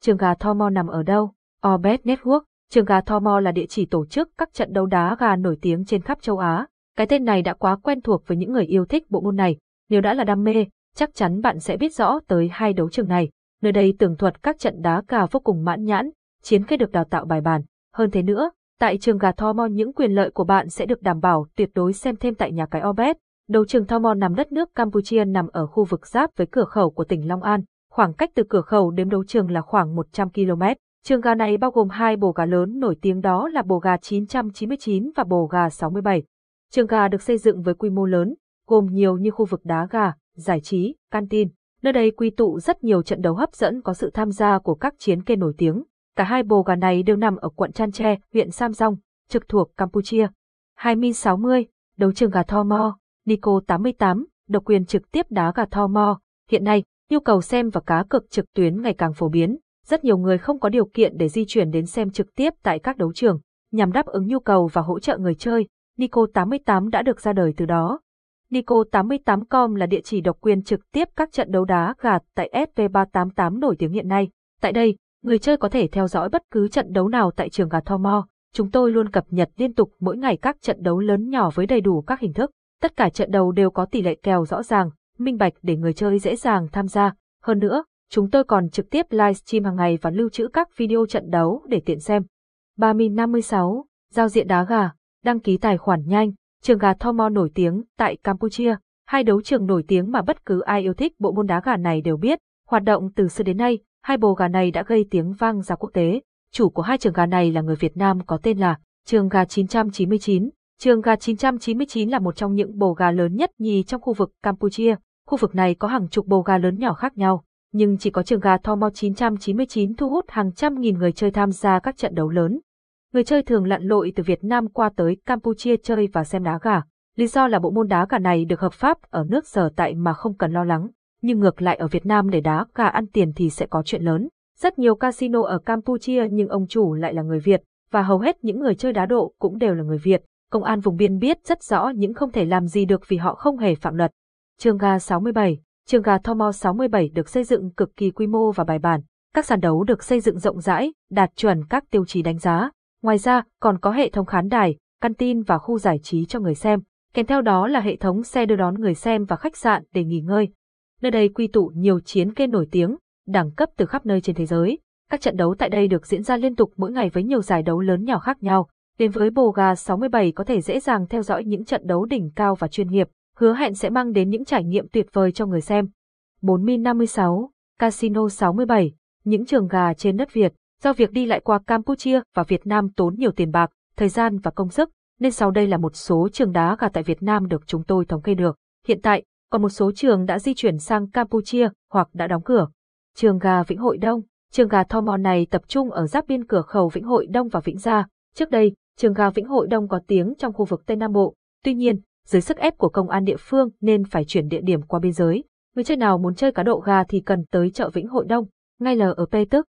trường gà Thomo nằm ở đâu? Orbet Network, trường gà Thomo là địa chỉ tổ chức các trận đấu đá gà nổi tiếng trên khắp châu Á. Cái tên này đã quá quen thuộc với những người yêu thích bộ môn này. Nếu đã là đam mê, chắc chắn bạn sẽ biết rõ tới hai đấu trường này. Nơi đây tường thuật các trận đá gà vô cùng mãn nhãn, chiến kê được đào tạo bài bản. Hơn thế nữa, tại trường gà Thomo những quyền lợi của bạn sẽ được đảm bảo tuyệt đối xem thêm tại nhà cái Orbet. Đấu trường Thomo nằm đất nước Campuchia nằm ở khu vực giáp với cửa khẩu của tỉnh Long An. Khoảng cách từ cửa khẩu đến đấu trường là khoảng 100 km. Trường gà này bao gồm hai bồ gà lớn nổi tiếng đó là bồ gà 999 và bồ gà 67. Trường gà được xây dựng với quy mô lớn, gồm nhiều như khu vực đá gà, giải trí, canteen. Nơi đây quy tụ rất nhiều trận đấu hấp dẫn có sự tham gia của các chiến kê nổi tiếng. Cả hai bồ gà này đều nằm ở quận Chan Tre, huyện Sam Samsung, trực thuộc Campuchia. 2060, đấu trường gà Tho Mo, Nico 88, độc quyền trực tiếp đá gà Tho Mo. Hiện nay, nhu cầu xem và cá cược trực tuyến ngày càng phổ biến. Rất nhiều người không có điều kiện để di chuyển đến xem trực tiếp tại các đấu trường. Nhằm đáp ứng nhu cầu và hỗ trợ người chơi, Nico 88 đã được ra đời từ đó. Nico88com là địa chỉ độc quyền trực tiếp các trận đấu đá gà tại SV388 nổi tiếng hiện nay. Tại đây, người chơi có thể theo dõi bất cứ trận đấu nào tại trường gà Thomo. Chúng tôi luôn cập nhật liên tục mỗi ngày các trận đấu lớn nhỏ với đầy đủ các hình thức. Tất cả trận đấu đều có tỷ lệ kèo rõ ràng, minh bạch để người chơi dễ dàng tham gia. Hơn nữa, chúng tôi còn trực tiếp livestream hàng ngày và lưu trữ các video trận đấu để tiện xem. 3056, giao diện đá gà, đăng ký tài khoản nhanh, trường gà Thomo nổi tiếng tại Campuchia, hai đấu trường nổi tiếng mà bất cứ ai yêu thích bộ môn đá gà này đều biết, hoạt động từ xưa đến nay, hai bồ gà này đã gây tiếng vang ra quốc tế. Chủ của hai trường gà này là người Việt Nam có tên là Trường gà 999. Trường gà 999 là một trong những bồ gà lớn nhất nhì trong khu vực Campuchia. Khu vực này có hàng chục bồ gà lớn nhỏ khác nhau, nhưng chỉ có trường gà Thomo 999 thu hút hàng trăm nghìn người chơi tham gia các trận đấu lớn. Người chơi thường lặn lội từ Việt Nam qua tới Campuchia chơi và xem đá gà. Lý do là bộ môn đá gà này được hợp pháp ở nước sở tại mà không cần lo lắng. Nhưng ngược lại ở Việt Nam để đá gà ăn tiền thì sẽ có chuyện lớn. Rất nhiều casino ở Campuchia nhưng ông chủ lại là người Việt, và hầu hết những người chơi đá độ cũng đều là người Việt. Công an vùng biên biết rất rõ những không thể làm gì được vì họ không hề phạm luật. Trường gà 67 Trường gà Thomo 67 được xây dựng cực kỳ quy mô và bài bản. Các sàn đấu được xây dựng rộng rãi, đạt chuẩn các tiêu chí đánh giá. Ngoài ra, còn có hệ thống khán đài, căn tin và khu giải trí cho người xem. Kèm theo đó là hệ thống xe đưa đón người xem và khách sạn để nghỉ ngơi. Nơi đây quy tụ nhiều chiến kê nổi tiếng, đẳng cấp từ khắp nơi trên thế giới. Các trận đấu tại đây được diễn ra liên tục mỗi ngày với nhiều giải đấu lớn nhỏ khác nhau. Đến với Bồ Gà 67 có thể dễ dàng theo dõi những trận đấu đỉnh cao và chuyên nghiệp, hứa hẹn sẽ mang đến những trải nghiệm tuyệt vời cho người xem. 4056, Casino 67, những trường gà trên đất Việt, do việc đi lại qua Campuchia và Việt Nam tốn nhiều tiền bạc, thời gian và công sức, nên sau đây là một số trường đá gà tại Việt Nam được chúng tôi thống kê được. Hiện tại, còn một số trường đã di chuyển sang Campuchia hoặc đã đóng cửa. Trường gà Vĩnh Hội Đông Trường gà Tho Mò này tập trung ở giáp biên cửa khẩu Vĩnh Hội Đông và Vĩnh Gia. Trước đây, trường gà Vĩnh Hội Đông có tiếng trong khu vực Tây Nam Bộ. Tuy nhiên, dưới sức ép của công an địa phương nên phải chuyển địa điểm qua biên giới. Người chơi nào muốn chơi cá độ gà thì cần tới chợ Vĩnh Hội Đông, ngay lờ ở P tức.